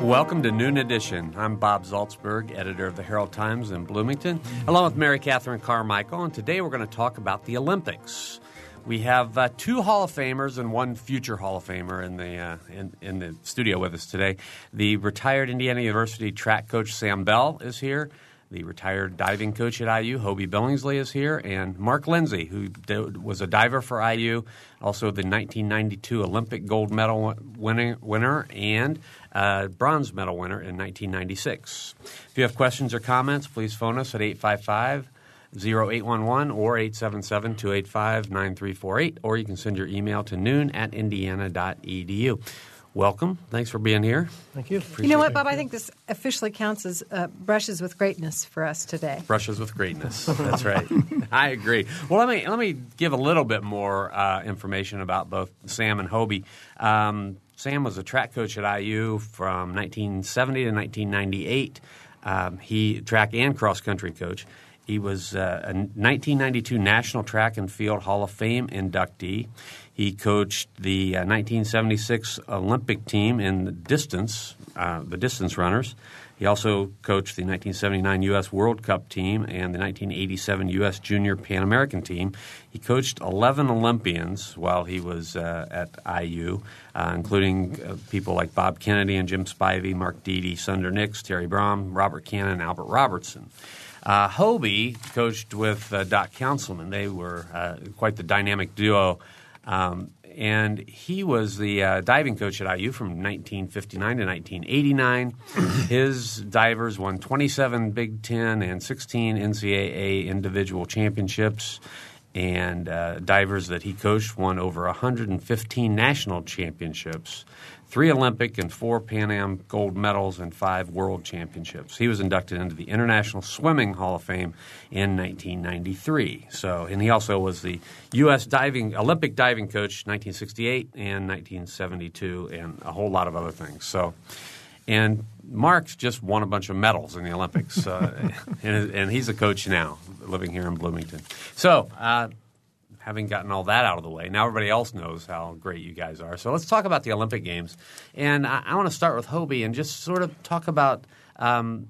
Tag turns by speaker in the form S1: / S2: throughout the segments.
S1: Welcome to Noon Edition. I'm Bob Zaltsberg, editor of the Herald Times in Bloomington, along with Mary Catherine Carmichael, and today we're going to talk about the Olympics. We have uh, two Hall of Famers and one future Hall of Famer in the uh, in, in the studio with us today. The retired Indiana University track coach Sam Bell is here. The retired diving coach at IU, Hobie Billingsley, is here, and Mark Lenzi, who was a diver for IU, also the 1992 Olympic gold medal winning, winner, and uh, bronze medal winner in 1996. If you have questions or comments, please phone us at 855 0811 or 877 285 9348, or you can send your email to noon at indiana.edu welcome. Thanks for being here.
S2: Thank you.
S3: Appreciate you know what, Bob? I think this officially counts as uh, brushes with greatness for us today.
S1: Brushes with greatness. That's right. I agree. Well, let me let me give a little bit more uh, information about both Sam and Hobie. Um, Sam was a track coach at IU from 1970 to 1998. Um, he track and cross country coach. He was uh, a 1992 National Track and Field Hall of Fame inductee. He coached the uh, 1976 Olympic team in the distance, uh, the distance runners. He also coached the 1979 U.S. World Cup team and the 1987 U.S. Junior Pan American team. He coached 11 Olympians while he was uh, at IU, uh, including uh, people like Bob Kennedy and Jim Spivey, Mark Deady, Sunder Nix, Terry Brahm, Robert Cannon, and Albert Robertson. Uh, Hobie coached with uh, Doc Counsilman. They were uh, quite the dynamic duo um, and he was the uh, diving coach at IU from 1959 to 1989. His divers won 27 Big Ten and 16 NCAA individual championships. And uh, divers that he coached won over 115 national championships three Olympic and four Pan Am gold medals and five world championships. He was inducted into the International Swimming Hall of Fame in 1993. So, and he also was the U.S. diving Olympic diving coach 1968 and 1972, and a whole lot of other things. So, and Mark's just won a bunch of medals in the Olympics, uh, and, and, he's a coach now, living here in Bloomington. So. Uh, having gotten all that out of the way, now everybody else knows how great you guys are. So let's talk about the Olympic Games. And I, I want to start with Hobie and just sort of talk about. Um,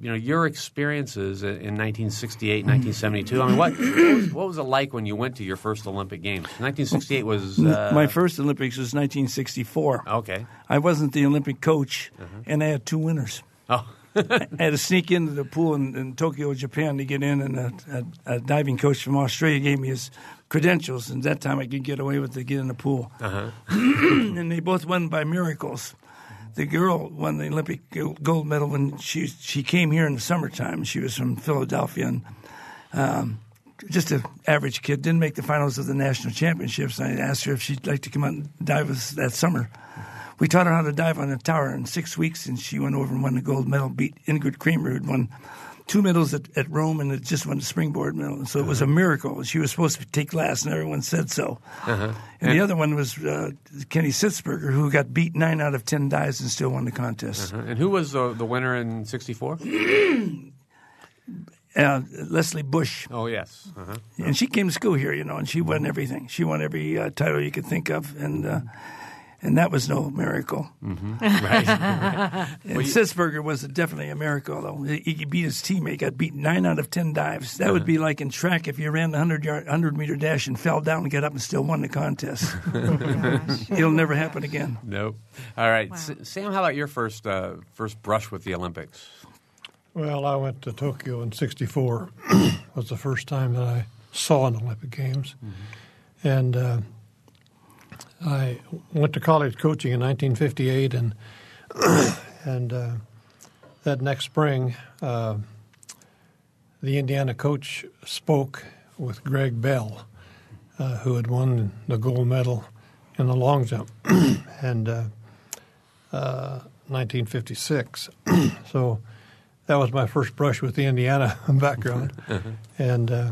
S1: you know your experiences in 1968, 1972. I mean, what what was, what was, it like when you went to your first Olympic Games? 1968 was uh,
S2: my first Olympics was 1964.
S1: Okay,
S2: I wasn't the Olympic coach, uh-huh. and I had two winners.
S1: Oh.
S2: I had to sneak into the pool in, in Tokyo, Japan, to get in, and a, a, a, diving coach from Australia gave me his credentials, and that time I could get away with to get in the pool.
S1: Uh-huh.
S2: and they both won by miracles. The girl won the Olympic gold medal when she she came here in the summertime. She was from Philadelphia and. Um, just an average kid, didn't make the finals of the national championships. I asked her if she'd like to come out and dive us that summer. We taught her how to dive on the tower in six weeks, and she went over and won the gold medal, beat Ingrid Kramer, who'd won two medals at, at Rome and it just won the springboard medal. So it was a uh-huh. miracle. She was supposed to take last, and everyone said so.
S1: Uh-huh.
S2: And, and, the other one was uh, Kenny Sitzberger, who got beat nine out of ten dives and still won the contest.
S1: Uh-huh. And who was the, the winner in '64?
S2: Uh, Lesley Bush.
S1: Oh yes, uh-huh.
S2: and she came to school here, you know, and she won everything. She won every uh, title you could think of, and uh, and that was no miracle.
S1: Mm-hmm. Right.
S2: and well, Sitzberger was definitely a miracle, though. He beat his teammate, got beat nine out of ten dives. That uh-huh. would be like in track if you ran the hundred yard, hundred meter dash and fell down and got up and still won the contest. oh It'll never happen again.
S1: Nope. All right, wow. Sam. How about your first uh, first brush with the Olympics?
S4: Well, I went to Tokyo in '64. was the first time that I saw an Olympic Games, mm-hmm. and. Uh, I went to college coaching in 1958, and and uh, that next spring, uh, the Indiana coach spoke with Greg Bell, uh, who had won the gold medal in the long jump, and 1956. Uh, uh, so that was my first brush with the Indiana background, uh-huh. and uh,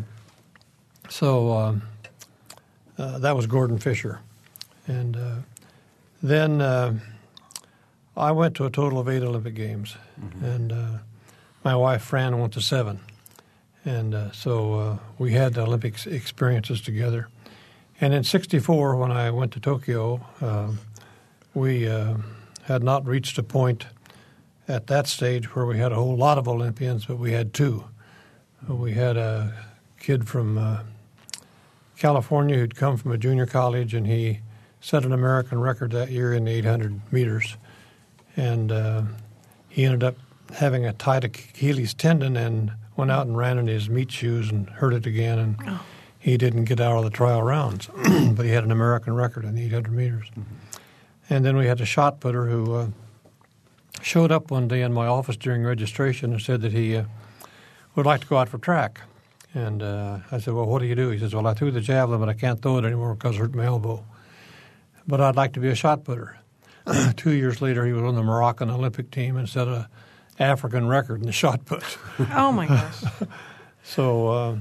S4: so um, that was Gordon Fisher. And uh, then uh, I went to a total of eight Olympic Games, mm-hmm. and uh, my wife Fran went to seven. And uh, so uh, we had the Olympic experiences together. And in '64, when I went to Tokyo, uh, we had not reached a point at that stage where we had a whole lot of Olympians, but we had two. We had a kid from uh, California who'd come from a junior college, and he set an American record that year in the 800 meters. And uh, he ended up having a tight Achilles tendon and went out and ran in his meet shoes and hurt it again. And oh. he didn't get out of the trial rounds, but he had an American record in the 800 meters. Mm-hmm. And then we had a shot putter who uh, showed up one day in my office during registration and said that he uh, would like to go out for track. And uh, I said, Well, what do you do? He says, Well, I threw the javelin, but I can't throw it anymore because it hurt my elbow. But I'd like to be a shot putter. Two years later, he was on the Moroccan Olympic team and set a African record in the shot put.
S3: oh my gosh!
S4: so uh,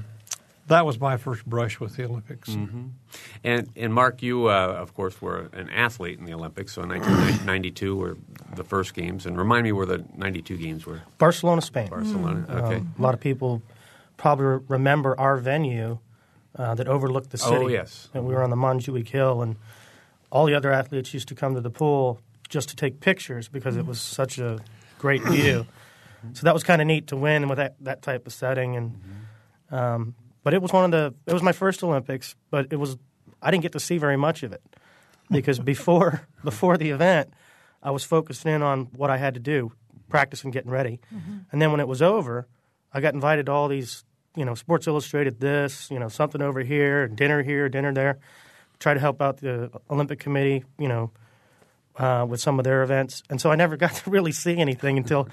S4: that was my first brush with the Olympics.
S1: Mm-hmm. And and Mark, you uh, of course were an athlete in the Olympics. So 1992 were the first games, and remind me where the '92 games were.
S5: Barcelona, Spain.
S1: Barcelona. Mm. Okay. Um,
S5: a lot of people probably remember our venue uh, that overlooked the city.
S1: Oh yes.
S5: And we were on the Montjuic Hill, and all the other athletes used to come to the pool just to take pictures because it was such a great view. so that was kind of neat to win with that, that type of setting. And um, but it was one of the it was my first Olympics, but it was I didn't get to see very much of it because before before the event, I was focused in on what I had to do, practicing, and getting ready, mm-hmm. and then when it was over, I got invited to all these you know Sports Illustrated this you know something over here, dinner here, dinner there, try to help out the Olympic Committee, you know uh, with some of their events, and so I never got to really see anything until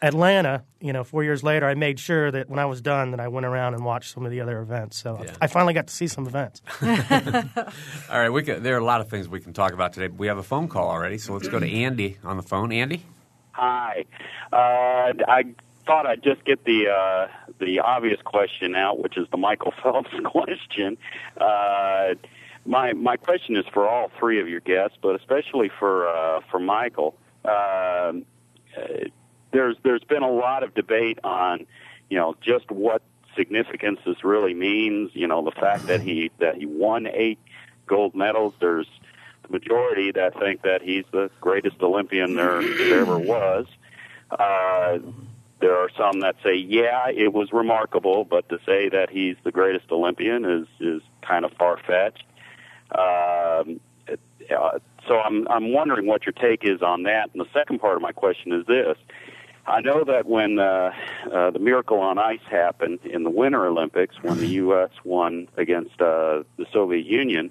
S5: Atlanta. You know, four years later, I made sure that when I was done, that I went around and watched some of the other events. So yeah. I finally got to see some events.
S1: All right, we can, there are a lot of things we can talk about today. We have a phone call already, so let's go to Andy on the phone. Andy,
S6: hi. Uh, I thought I'd just get the uh, the obvious question out, which is the Michael Phelps question. Uh, my my question is for all three of your guests, but especially for uh, for Michael. Uh, there's there's been a lot of debate on, you know, just what significance this really means. You know, the fact that he that he won eight gold medals. There's the majority that think that he's the greatest Olympian there, there ever was. Uh, there are some that say, yeah, it was remarkable, but to say that he's the greatest Olympian is is kind of far fetched. Um, uh, so I'm I'm wondering what your take is on that. And the second part of my question is this: I know that when uh, uh, the Miracle on Ice happened in the Winter Olympics, when the U.S. won against uh, the Soviet Union,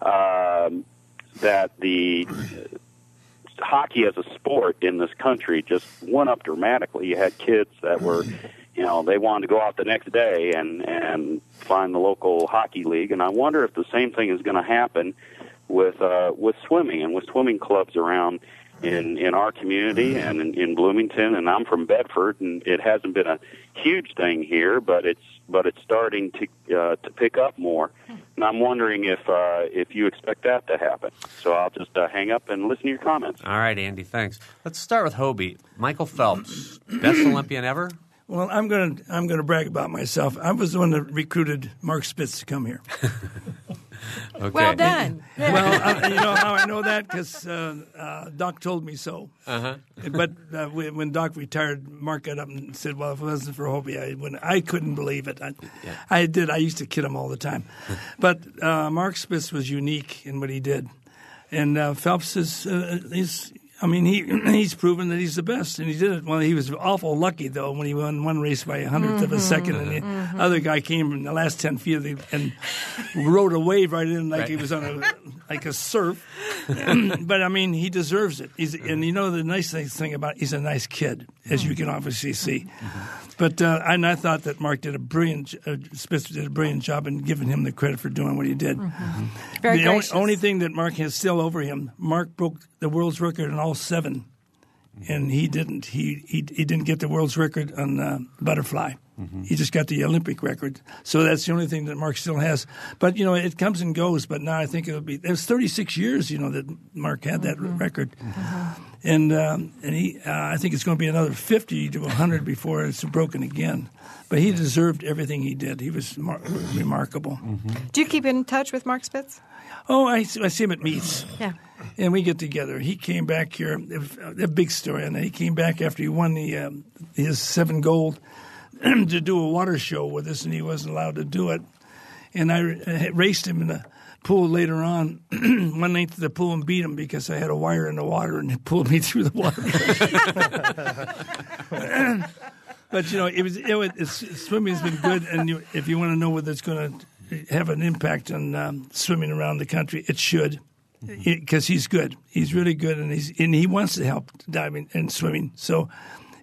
S6: um, that the hockey as a sport in this country just went up dramatically. You had kids that were you know they wanted to go out the next day and and find the local hockey league. And i wonder if the same thing is going to happen with uh with swimming and with swimming clubs around in in our community and in, in bloomington. And i'm from bedford and it hasn't been a huge thing here but it's but it's starting to uh, to pick up more. And i'm wondering if uh if you expect that to happen. So i'll just uh, hang up and listen to your comments.
S1: All right andy thanks. Let's start with hobie. Michael phelps best olympian ever
S2: well, I'm going to I'm going to brag about myself. I was the one that recruited Mark Spitz to come here.
S1: okay.
S3: Well done.
S2: well, uh, you know how I know that because uh, uh, Doc told me so.
S1: Uh-huh.
S2: but uh, when Doc retired, Mark got up and said, "Well, if it wasn't for Hobie, I when I couldn't believe it. I, yeah. I, did. I used to kid him all the time. but uh, Mark Spitz was unique in what he did, and uh, Phelps is he's I mean, he he's proven that he's the best, and he did it. Well, he was awful lucky though when he won one race by a 100th mm-hmm. of a mm-hmm. second, and the mm-hmm. other guy came in the last ten feet the, and rode a wave right in like right. he was on a like a surf. but I mean, he deserves it. He's, and you know the nice thing about he's a nice kid, as you can obviously see. Mm-hmm. But uh, and I thought that Mark did a brilliant, uh, Spitz did a brilliant job in giving him the credit for doing what he did.
S3: Mm-hmm. Very
S2: the only, only, thing that Mark has still over him, Mark broke the world's record in all seven, and he didn't. He he, he didn't get the world's record on uh, butterfly. Mm-hmm. He just got the Olympic record. So that's the only thing that Mark still has. But, you know, it comes and goes. But now I think it'll be, it was 36 years, you know, that Mark had that mm-hmm. record. Mm-hmm. And, um, and he, uh, I think it's going to be another 50 to 100 before it's broken again. But he deserved everything he did. He was mar- remarkable.
S3: Mm-hmm. Do you keep in touch with Mark Spitz?
S2: Oh, I, I see him at meets.
S3: Yeah.
S2: And we get together. He came back here. A big story that. He came back after he won the um, his seven gold to do a water show with us, and he wasn't allowed to do it. And I raced him in the pool later on, one night to the pool and beat him because I had a wire in the water and it pulled me through the water. but you know, it was, it was it's, swimming's been good, and you, if you want to know whether it's going to have an impact on um, swimming around the country, it should because he's good. He's really good, and he's and he wants to help diving and swimming. So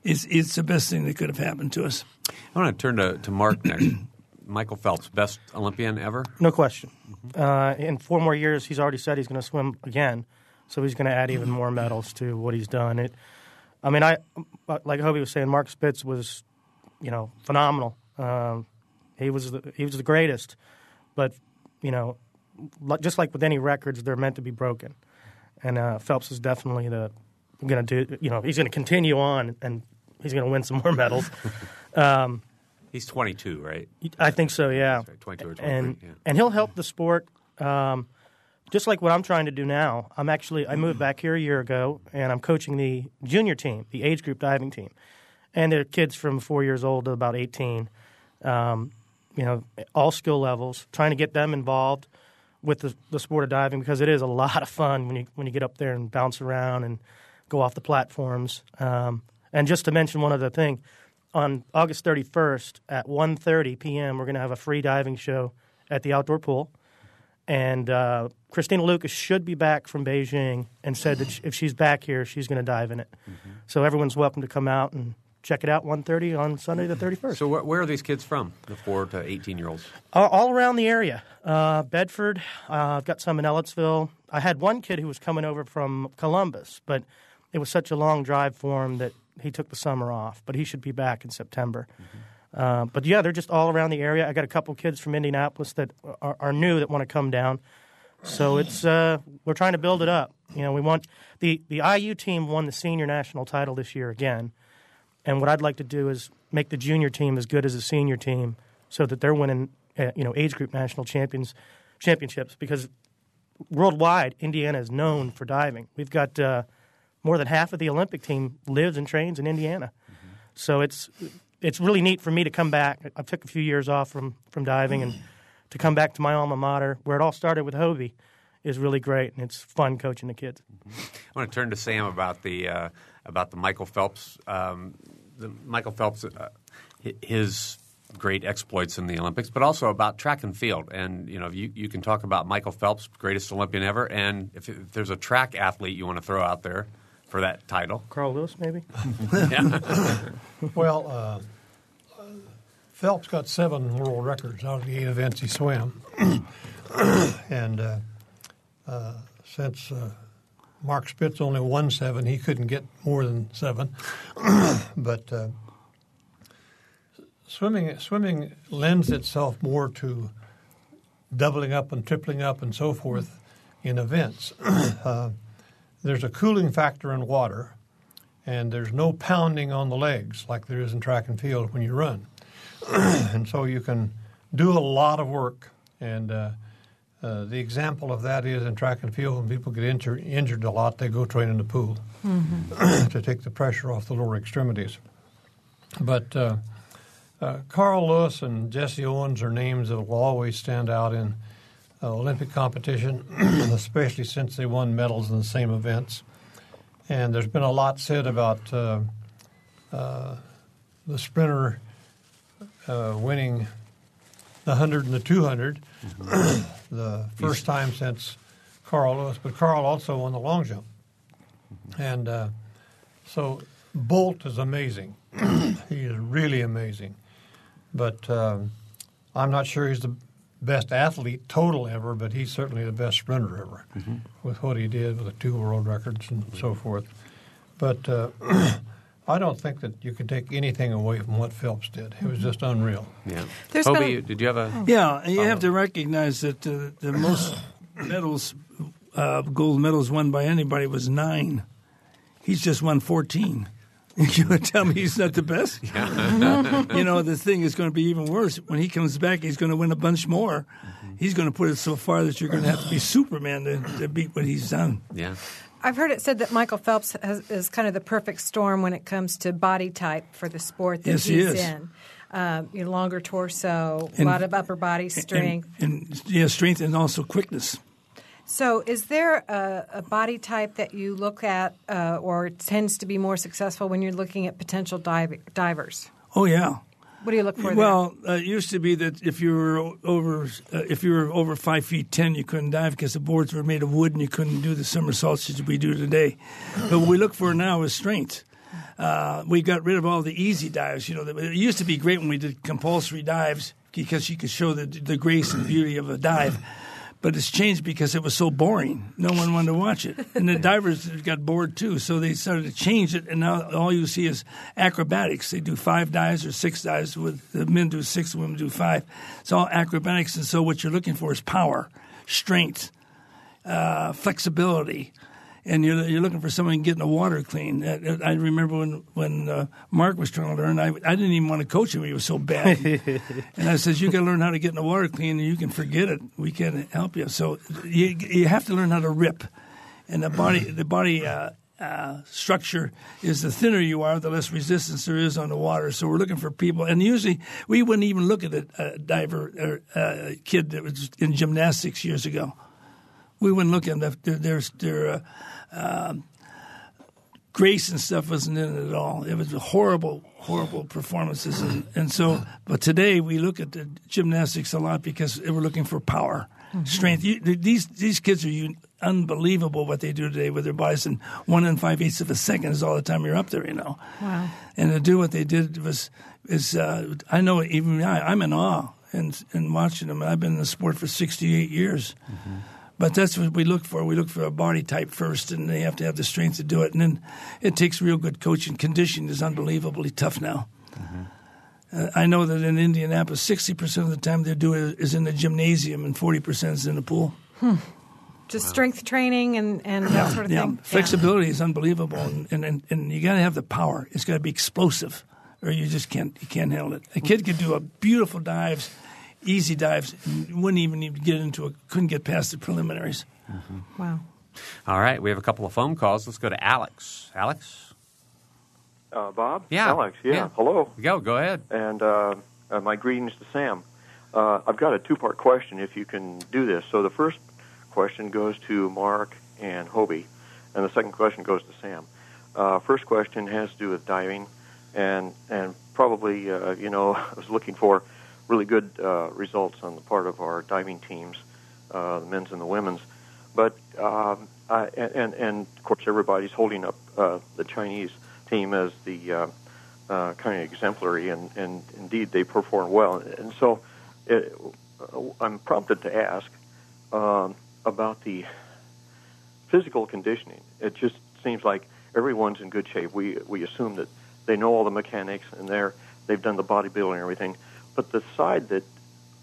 S2: it's it's the best thing that could have happened to us.
S1: I want to turn to, to Mark next. Michael Phelps, best Olympian ever?
S5: No question. Uh, in four more years, he's already said he's going to swim again, so he's going to add even more medals to what he's done. It, I mean, I like Hobie was saying, Mark Spitz was, you know, phenomenal. Um, he was the, he was the greatest, but you know, just like with any records, they're meant to be broken, and uh, Phelps is definitely the going to do. You know, he's going to continue on, and he's going to win some more medals. Um,
S1: He's 22, right?
S5: I think so. Yeah,
S1: right, 22 or 23.
S5: and
S1: yeah.
S5: and he'll help the sport. Um, just like what I'm trying to do now. I'm actually I moved back here a year ago, and I'm coaching the junior team, the age group diving team, and they're kids from four years old to about 18. Um, you know, all skill levels, trying to get them involved with the, the sport of diving because it is a lot of fun when you when you get up there and bounce around and go off the platforms. Um, and just to mention one other thing, on August 31st at 1:30 p.m. we're going to have a free diving show at the outdoor pool, and uh, Christina Loukas should be back from Beijing and said that if she's back here, she's going to dive in it. Mm-hmm. So everyone's welcome to come out and check it out 1.30 on sunday the 31st
S1: so wh- where are these kids from the 4 to 18 year olds
S5: all, all around the area. Uh, bedford uh, i've got some in ellettsville. I had one kid who was coming over from columbus but it was such a long drive for him that he took the summer off but he should be back in september. Mm-hmm. uh, but yeah they're just all around the area. I got a couple kids from indianapolis that are, are new that want to come down. So it's uh, we're trying to build it up. You know we want the, the iu team won the senior national title this year again and what I'd like to do is make the junior team as good as the senior team, so that they're winning, uh, you know, age group national champions championships. Because worldwide, Indiana is known for diving. We've got uh, more than half of the Olympic team lives and trains in Indiana. Mm-hmm. So it's it's really neat for me to come back. I took a few years off from from diving and to come back to my alma mater, where it all started with Hobie, is really great, and it's fun coaching the kids.
S1: Mm-hmm. I want to turn to Sam about the uh, about the Michael Phelps um, the Michael Phelps, uh, his great exploits in the Olympics, but also about track and field. And you know, you, you can talk about Michael Phelps, greatest Olympian ever, and if, if there's a track athlete you want to throw out there for that title,
S5: Carl Lewis, maybe.
S4: well, uh, Phelps got seven world records out of the eight events he swam, and uh, uh since uh, Mark Spitz only won seven. He couldn't get more than seven. but uh, swimming swimming lends itself more to doubling up and tripling up and so forth in events. uh, there's a cooling factor in water, and there's no pounding on the legs like there is in track and field when you run. and so you can do a lot of work and uh, uh, the example of that is in track and field when people get injur- injured a lot, they go train in the pool mm-hmm. to take the pressure off the lower extremities. But uh, uh, Carl Lewis and Jesse Owens are names that will always stand out in uh, Olympic competition, especially since they won medals in the same events. And there's been a lot said about uh, the sprinter winning the 100 and the 200 mm-hmm. the first time since Carl Lewis, but Carl also won the long jump. Mm-hmm. And uh, so Bolt is amazing. he is really amazing. But um, I'm not sure he's the best athlete total ever, but he's certainly the best sprinter ever mm-hmm. with what he did with the two world records and so forth. But uh, I don't think that you can take anything away from what Phelps did. It was just unreal.
S1: Yeah. There's Hobie, did you have a?
S2: Yeah, you have to recognize that uh, the most medals, uh, gold medals won by anybody was nine. He's just won 14. You're going to tell me he's not the best? you know, the thing is going to be even worse. When he comes back, he's going to win a bunch more. He's going to put it so far that you're going to have to be Superman to, to beat what he's done.
S1: Yeah.
S3: I've heard it said that Michael Phelps has, is kind of the perfect storm when it comes to body type for the sport that
S2: Yes, he
S3: he's
S2: is.
S3: in. Um, you know, longer torso, a lot of upper body strength.
S2: And, and yeah, strength and also quickness.
S3: So, is there a, a body type that you look at uh, or tends to be more successful when you're looking at potential dive- divers?
S2: Oh yeah.
S3: What do you look for there?
S2: Well, uh, it used to be that if you were over uh, if you were over five feet ten, you couldn't dive because the boards were made of wood and you couldn't do the somersaults that we do today. But what we look for now is strength. Uh, we got rid of all the easy dives. You know, it used to be great when we did compulsory dives because you could show the the grace and beauty of a dive. But it's changed because it was so boring. No one wanted to watch it, and the divers got bored too. So they started to change it, and now all you see is acrobatics. They do five dives or six dives. With the men do six, the women do five. It's all acrobatics, and so what you're looking for is power, strength, uh, flexibility, and you're, you're looking for someone getting the water clean. Uh, I remember when when uh, Mark was trying to learn, I, I didn't even want to coach him; he was so bad. and I says, "You got to learn how to get in the water clean, and you can forget it. We can't help you." So you you have to learn how to rip, and the body the body. Uh, uh, structure is the thinner you are, the less resistance there is on the water. So we're looking for people, and usually we wouldn't even look at a, a diver or a kid that was in gymnastics years ago we wouldn't look at them. Their their, their uh, um, grace and stuff wasn't in it at all. It was horrible, horrible performances, and, and so. But today we look at the gymnastics a lot because we're looking for power, strength. You, these these kids are un- unbelievable what they do today with their bodies, and one and five eighths of a second is all the time you're up there. You know.
S3: Wow.
S2: And to do what they did was is uh, I know even I, I'm in awe and and watching them. I've been in the sport for 68 years. But that's what we look for. We look for a body type first, and they have to have the strength to do it. And then it takes real good coaching. Condition is unbelievably tough now. Uh, I know that in Indianapolis, sixty percent of the time they do it is in the gymnasium, and forty percent is in the pool.
S3: Just strength training and, and that sort of
S2: yeah,
S3: thing.
S2: flexibility is unbelievable, and and, and, and you got to have the power. It's got to be explosive, or you just can't you can't handle it. A kid could do a beautiful dives, easy dives, wouldn't even even get into it. couldn't get past the preliminaries.
S3: Wow.
S1: All right, we have a couple of phone calls. Let's go to Alex. Alex?
S7: Uh, Bob?
S1: Yeah.
S7: Alex, yeah.
S1: Yeah.
S7: Hello.
S1: Go, go ahead.
S7: And uh, uh, my greetings to Sam. Uh, I've got a two part question if you can do this. So the first question goes to Mark and Hobie, and the second question goes to Sam. Uh, first question has to do with diving, and, and probably, uh, you know, I was looking for really good uh, results on the part of our diving teams, uh, the men's and the women's. But um, I, and and of course everybody's holding up uh, the Chinese team as the uh, uh, kind of exemplary, and, and indeed they perform well. And so it, uh, I'm prompted to ask um, about the physical conditioning. It just seems like everyone's in good shape. We we assume that they know all the mechanics and they're they've done the bodybuilding and everything. But the side that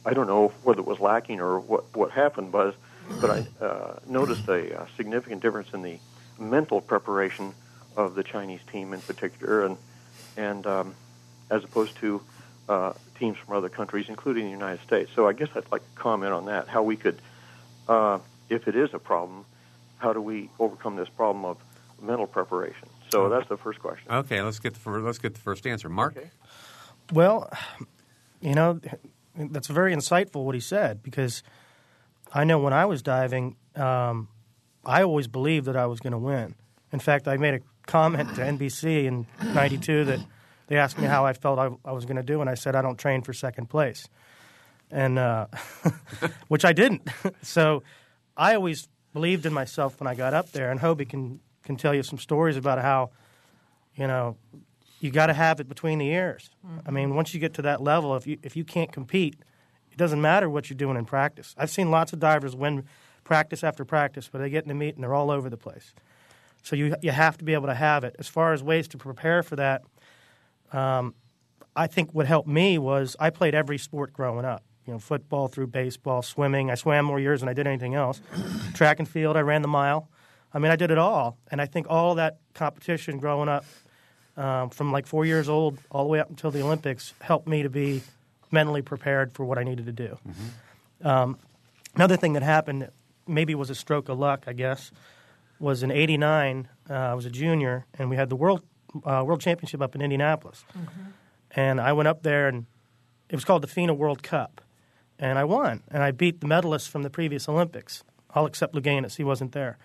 S7: I don't know whether it was lacking or what what happened was, but I uh, noticed a, uh significant difference in the mental preparation of the Chinese team in particular, and and um, as opposed to uh, teams from other countries, including the United States. So I guess I'd like to comment on that. How we could, uh, if it is a problem, how do we overcome this problem of mental preparation? So that's the first question.
S1: Okay, let's get the fir- let's get the first answer. Mark.
S7: Okay.
S5: Well, you know, that's very insightful what he said because I know when I was diving, um, I always believed that I was going to win. In fact, I made a comment to NBC in '92 that they asked me how I felt I, I was going to do, and I said I don't train for second place, and uh, which I didn't. so I always believed in myself when I got up there, and Hobie can can tell you some stories about how, you know, you got to have it between the ears. I mean, once you get to that level, if you if you can't compete, it doesn't matter what you're doing in practice. I've seen lots of divers win practice after practice, but they get in the meet and they're all over the place. So you you have to be able to have it. As far as ways to prepare for that, um, I think what helped me was I played every sport growing up. You know, football through baseball, swimming. I swam more years than I did anything else. Track and field. I ran the mile. I mean, I did it all, and I think all that competition growing up um, from like four years old all the way up until the Olympics helped me to be mentally prepared for what I needed to do. Um, another thing that happened, maybe was a stroke of luck, I guess, was in '89. Uh, I was a junior, and we had the world uh, world championship up in Indianapolis, and I went up there, and it was called the FINA World Cup, and I won, and I beat the medalists from the previous Olympics, all except Louganis. He wasn't there.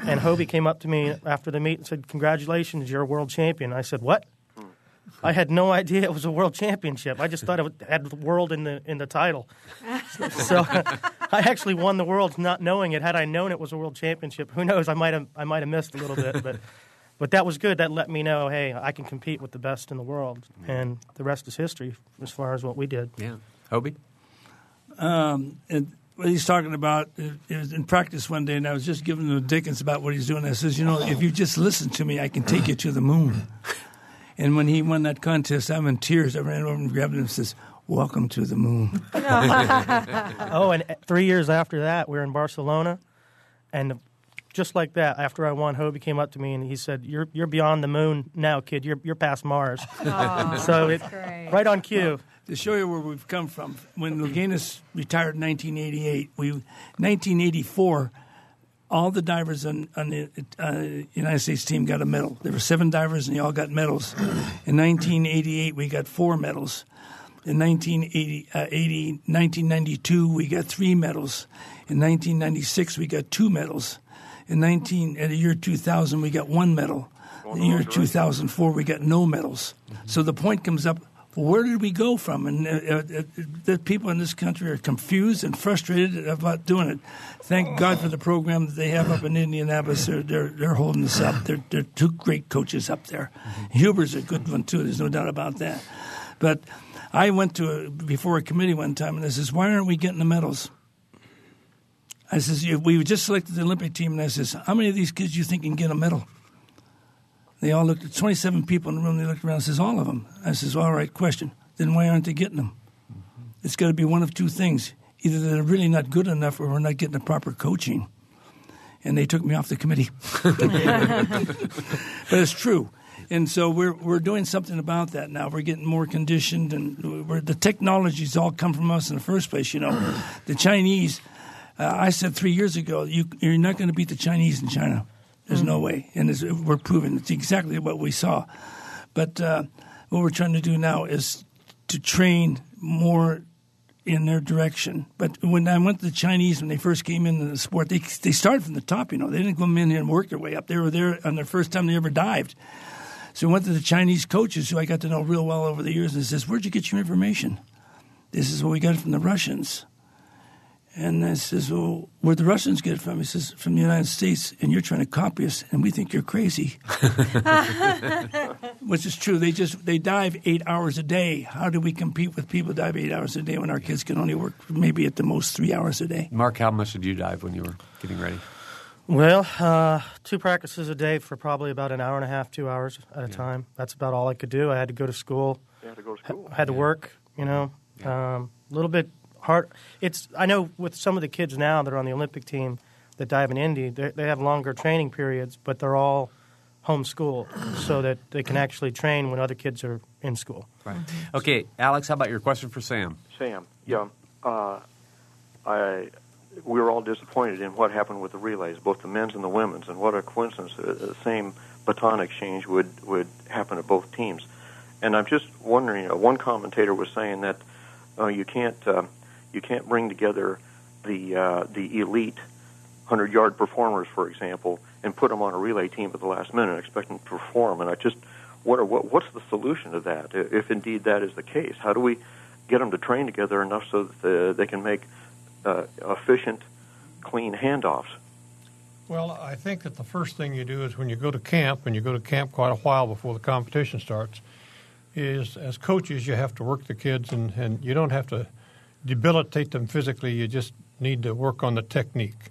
S5: And Hobie came up to me after the meet and said, "Congratulations, you're a world champion." I said, "What?" I had no idea it was a world championship. I just thought it had the world in the in the title. so I actually won the world not knowing it. Had I known it was a world championship, who knows? I might have I might have missed a little bit, but but that was good. That let me know, hey, I can compete with the best in the world, and the rest is history as far as what we did.
S1: Yeah. Hobie?
S2: Um, and what he's talking about it, it was in practice one day, and I was just giving him Dickens about what he's doing. I says, you know, if you just listen to me, I can take you to the moon. And when he won that contest, I'm in tears. I ran over and grabbed him and says, "Welcome to the moon."
S5: Oh, and three years after that, we were in Barcelona, and just like that, after I won, Hobie came up to me and he said, "You're you're beyond the moon now, kid. You're you're past Mars." so it
S3: great.
S5: right on cue.
S2: To show you where we've come from. When Louganis retired in 1988, we 1984, all the divers on, on the uh, United States team got a medal. There were seven divers, and they all got medals. In 1988, we got four medals. In 1980, uh, 80, 1992, we got three medals. In 1996, we got two medals. In 19, at the year 2000, we got one medal. In the year 2004, we got no medals. So the point comes up where did we go from? And uh, uh, uh, the people in this country are confused and frustrated about doing it. Thank God for the program that they have up in Indianapolis. They're they're, they're holding us up. They're, they're two great coaches up there. Huber's a good one too. There's no doubt about that. But I went to a, before a committee one time and I says, "Why aren't we getting the medals?" I says, "You- "We just selected the Olympic team," and I says, "How many of these kids do you think can get a medal?" They all looked at 27 people in the room. They looked around and says, All of them. I says, All right, question. Then why aren't they getting them? It's got to be one of two things. Either they're really not good enough or we're not getting the proper coaching. And they took me off the committee. but it's true. And so we're, we're doing something about that now. We're getting more conditioned, and the technologies all come from us in the first place. You know, the Chinese, uh, I said three years ago, you, you're not going to beat the Chinese in China. There's no way, and it's, we're proving it's exactly what we saw. But uh, what we're trying to do now is to train more in their direction. But when I went to the Chinese when they first came into the sport, they they started from the top. You know, they didn't come in here and work their way up. They were there on their first time they ever dived. So I went to the Chinese coaches who I got to know real well over the years, and says, "Where'd you get your information?" This is what we got from the Russians. And I says, Well, where'd the Russians get it from? He says, From the United States, and you're trying to copy us, and we think you're crazy. Which is true. They just they dive eight hours a day. How do we compete with people dive eight hours a day when our kids can only work maybe at the most three hours a day?
S1: Mark, how much did you dive when you were getting ready?
S5: Well, uh, two practices a day for probably about an hour and a half, two hours at a time. That's about all I could do. I had to go to school.
S7: You have to go to school.
S5: I had to work, you know, um, a little bit hard. It's I know with some of the kids now that are on the Olympic team that dive in Indy, they they have longer training periods, but they're all homeschooled so that they can actually train when other kids are in school.
S1: Right. Okay, Alex, how about your question for Sam?
S7: Sam, yeah, uh, I we were all disappointed in what happened with the relays, both the men's and the women's, and what a coincidence uh, the same baton exchange would would happen to both teams. And I'm just wondering. Uh, one commentator was saying that uh, you can't uh, you can't bring together the uh, the elite hundred yard performers, for example, and put them on a relay team at the last minute and expect them to perform. And I just wonder what what's the solution to that, if indeed that is the case. How do we get them to train together enough so that the, they can make uh, efficient, clean handoffs?
S4: Well, I think that the first thing you do is when you go to camp, and you go to camp quite a while before the competition starts, is as coaches you have to work the kids, and, and you don't have to debilitate them physically. You just need to work on the technique.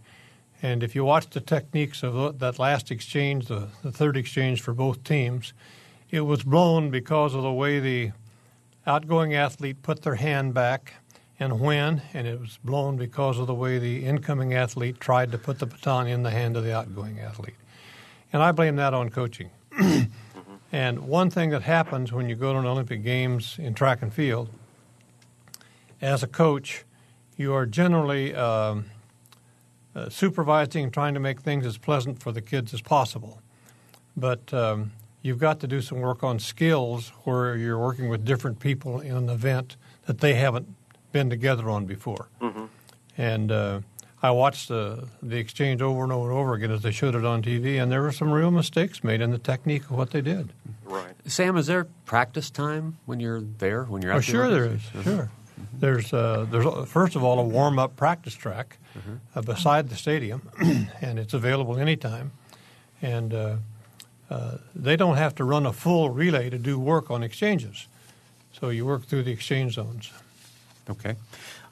S4: And if you watch the techniques of that last exchange, the, the third exchange for both teams, it was blown because of the way the outgoing athlete put their hand back and when, and it was blown because of the way the incoming athlete tried to put the baton in the hand of the outgoing athlete. And I blame that on coaching. And one thing that happens when you go to an Olympic Games in track and field, as a coach, you are generally um, uh, supervising and trying to make things as pleasant for the kids as possible. But um, you've got to do some work on skills where you're working with different people in an event that they haven't been together on before.
S7: Mm-hmm.
S4: And uh, I watched the the exchange over and over and over again as they showed it on TV, and there were some real mistakes made in the technique of what they did.
S7: Right.
S1: Sam, is there practice time when you're there? When you're
S4: Oh,
S1: out
S4: sure there is. Sure. There's uh, there's first of all a warm up practice track uh, beside the stadium, and it's available anytime. And uh, uh, they don't have to run a full relay to do work on exchanges, so you work through the exchange zones.
S1: Okay.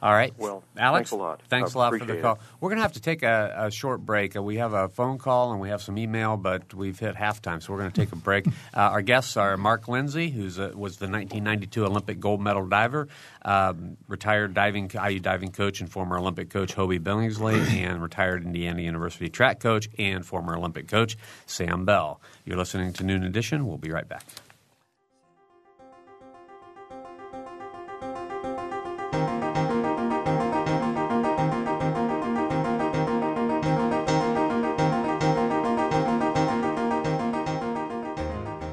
S1: All right.
S7: Well,
S1: Alex,
S7: thanks a lot.
S1: Thanks
S7: I
S1: a lot for the call.
S7: it.
S1: We're going to have to take a, a short break. Uh, we have a phone call and we have some email, but we've hit halftime, so we're going to take a break. uh, our guests are Mark Lenzi, who was the 1992 Olympic gold medal diver, um, retired diving IU diving coach and former Olympic coach Hobie Billingsley, and retired Indiana University track coach and former Olympic coach Sam Bell. You're listening to Noon Edition. We'll be right back.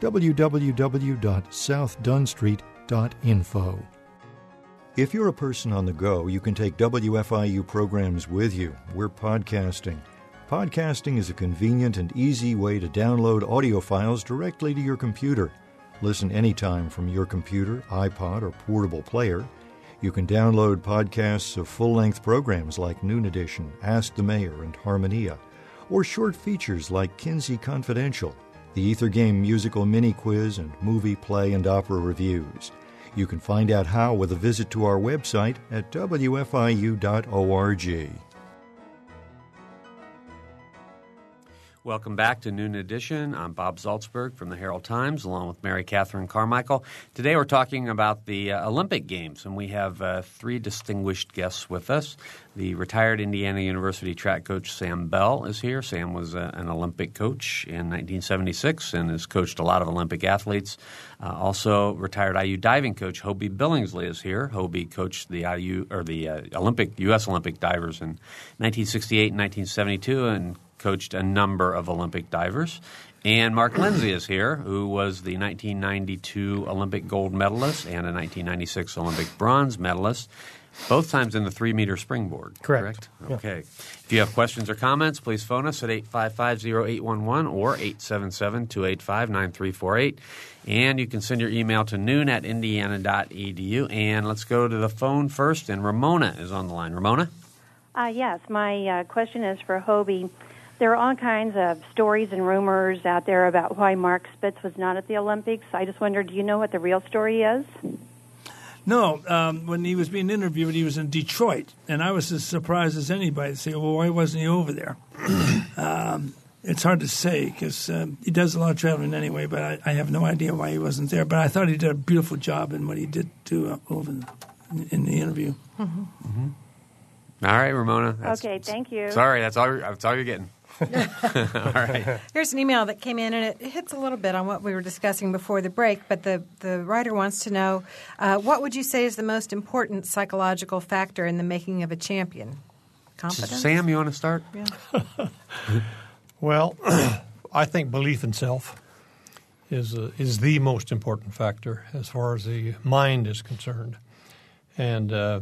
S8: www.southdunstreet.info. If you're a person on the go, you can take WFIU programs with you. We're podcasting. Podcasting is a convenient and easy way to download audio files directly to your computer. Listen anytime from your computer, iPod, or portable player. You can download podcasts of full length programs like Noon Edition, Ask the Mayor, and Harmonia, or short features like Kinsey Confidential, the Ether Game musical mini quiz, and movie, play, and opera reviews. You can find out how with a visit to our website at wfiu.org.
S1: Welcome back to Noon Edition. I'm Bob Zaltsberg from the Herald Times, along with Mary Catherine Carmichael. Today we're talking about the uh, Olympic Games, and we have uh, three distinguished guests with us. The retired Indiana University track coach Sam Bell is here. Sam was uh, an Olympic coach in 1976 and has coached a lot of Olympic athletes. Uh, also, retired IU diving coach Hobie Billingsley is here. Hobie coached the IU or the uh, Olympic U.S. Olympic divers in 1968 and 1972, and coached a number of Olympic divers. And Mark Lenzi is here, who was the 1992 Olympic gold medalist and a 1996 Olympic bronze medalist, both times in the three meter springboard.
S5: Correct. Yeah.
S1: Okay. If you have questions or comments, please phone us at 855 0811 or 877 285 9348. And you can send your email to noon at indiana.edu. And let's go to the phone first. And Ramona is on the line. Ramona?
S9: Uh, yes, my uh, question is for Hobie. There are all kinds of stories and rumors out there about why Mark Spitz was not at the Olympics. I just wondered, do you know what the real story is?
S2: No, um, when he was being interviewed, he was in Detroit, and I was as surprised as anybody to say, "Well, why wasn't he over there?" um, it's hard to say because um, he does a lot of traveling anyway. But I, I have no idea why he wasn't there. But I thought he did a beautiful job in what he did do uh, over in, in the interview.
S1: All right, Ramona. That's-
S9: Okay, thank you.
S1: Sorry, that's all, that's all you're getting. all right.
S3: Here's an email that came in, and it hits a little bit on what we were discussing before the break. But the, the writer wants to know uh, what would you say is the most important psychological factor in the making of a champion? Confidence?
S1: Sam, you want to start?
S3: Yeah.
S4: Well, I think belief in self is uh, is the most important factor as far as the mind is concerned, and uh,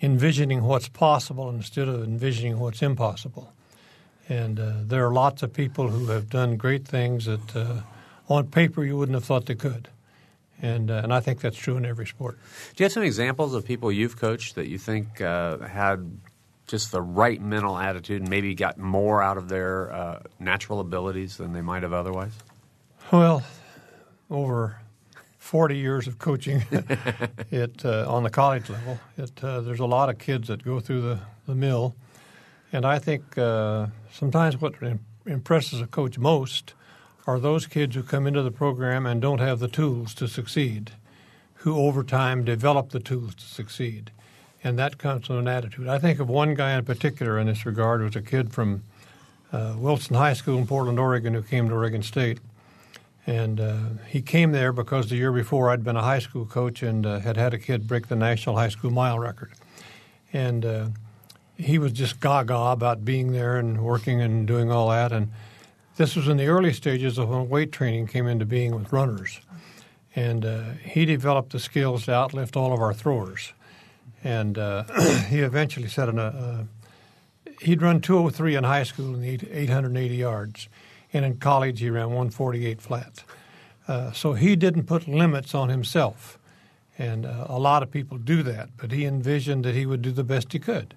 S4: envisioning what's possible instead of envisioning what's impossible. And uh, there are lots of people who have done great things that uh, on paper you wouldn't have thought they could, and uh, and I think that's true in every sport.
S1: Do you have some examples of people you've coached that you think uh, had just the right mental attitude and maybe got more out of their uh, natural abilities than they might have otherwise?
S4: Well, over 40 years of coaching it uh, on the college level. It, uh, there's a lot of kids that go through the, the mill, and I think uh, sometimes what impresses a coach most are those kids who come into the program and don't have the tools to succeed, who over time develop the tools to succeed. And that comes from an attitude. I think of one guy in particular in this regard was a kid from uh, Wilson High School in Portland, Oregon, who came to Oregon State. And uh, he came there because the year before I'd been a high school coach and uh, had had a kid break the national high school mile record. And uh, he was just gaga about being there and working and doing all that. And this was in the early stages of when weight training came into being with runners. And uh, he developed the skills to outlift all of our throwers. And uh, he eventually set an, uh, he'd run 203 in high school in the 880 yards. And in college, he ran 148 flat. Uh, so he didn't put limits on himself. And uh, a lot of people do that, but he envisioned that he would do the best he could.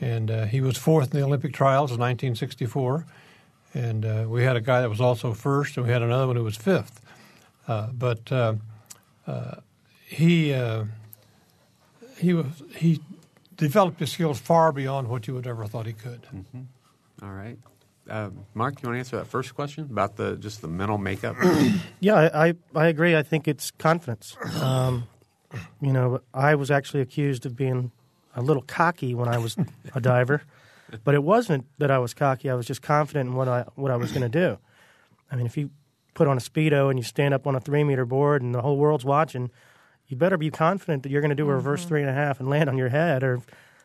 S4: And uh, he was fourth in the Olympic trials in 1964. And uh, we had a guy that was also first, and we had another one who was fifth. Uh, but uh, uh, he he was he developed his skills far beyond what you would ever thought he could.
S1: Mm-hmm. All right. Uh, Mark, you want to answer that first question about the just the mental makeup?
S5: yeah, I, I, I agree. I think it's confidence. Um, you know, I was actually accused of being a little cocky when I was a diver, but it wasn't that I was cocky. I was just confident in what I what I was going to do. I mean, if you put on a speedo and you stand up on a three meter board and the whole world's watching, you better be confident that you're going to do a reverse mm-hmm. three and a half and land on your head, or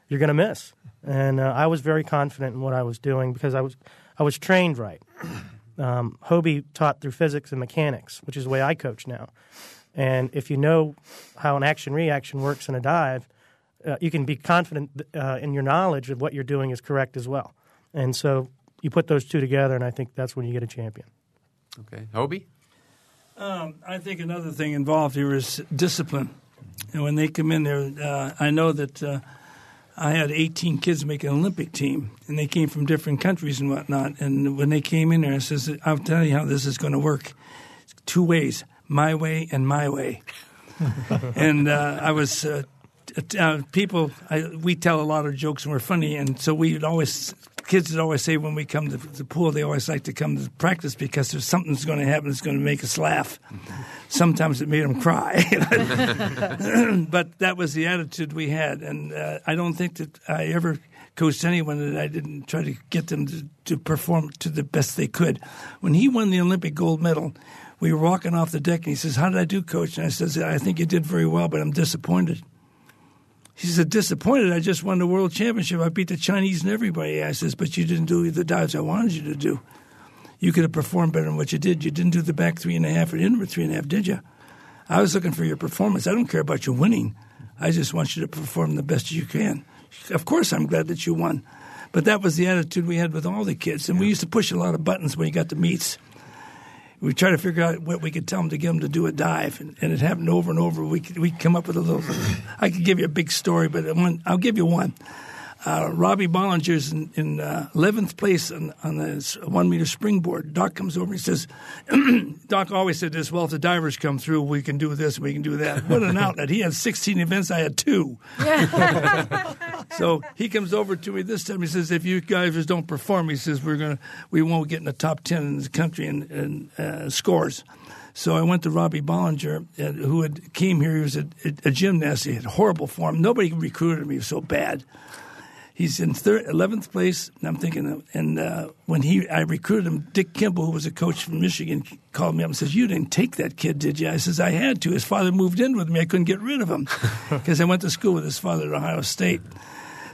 S5: you're going to miss. And uh, I was very confident in what I was doing because I was I was trained right. Um, Hobie taught through physics and mechanics, which is the way I coach now. And if you know how an action reaction works in a dive, uh, you can be confident uh, in your knowledge of what you're doing is correct as well. And so you put those two together, and I think that's when you get a champion.
S1: Okay, Hobie.
S2: Um, I think another thing involved here is discipline. And when they come in there, uh, I know that uh, I had 18 kids make an Olympic team, and they came from different countries and whatnot. And when they came in there, I says, "I'll tell you how this is going to work. Two ways: my way and my way." and uh, I was uh, people. I, we tell a lot of jokes and we're funny, and so we'd always kids would always say when we come to the pool, they always like to come to practice because there's something's going to happen that's going to make us laugh. Sometimes it made them cry, but that was the attitude we had, and uh, I don't think that I ever coached anyone that I didn't try to get them to, to perform to the best they could. When he won the Olympic gold medal, we were walking off the deck, and he says, "How did I do, coach?" And I says, "I think you did very well, but I'm disappointed." He said, disappointed. I just won the world championship. I beat the Chinese and everybody. I says, but you didn't do the dives I wanted you to do. You could have performed better than what you did. You didn't do the back three and a half or inward three and a half, did you? I was looking for your performance. I don't care about you winning. I just want you to perform the best you can. Of course, I'm glad that you won. But that was the attitude we had with all the kids. And we used to push a lot of buttons when you got to meets we try to figure out what we could tell them to get them to do a dive, and, and it happened over and over. We we come up with a little. I could give you a big story, but one, I'll give you one. Uh, Robbie Bollinger's in, in uh, 11th place on, on the one meter springboard. Doc comes over and he says, Doc always said this, well, if the divers come through, we can do this, we can do that. What an outlet. He had 16 events, I had two. so he comes over to me this time. He says, if you guys don't perform, he says, we're gonna, we won't get in the top 10 in the country in, in uh, scores. So I went to Robbie Bollinger, uh, who had came here. He was a, a, a gymnast. He had horrible form. Nobody recruited me so bad he's in third, 11th place. And I'm thinking, and uh, when he, I recruited him, Dick Kimball, who was a coach from Michigan, called me up and says, "You didn't take that kid, did you?" I says, "I had to. His father moved in with me. I couldn't get rid of him because I went to school with his father at Ohio State."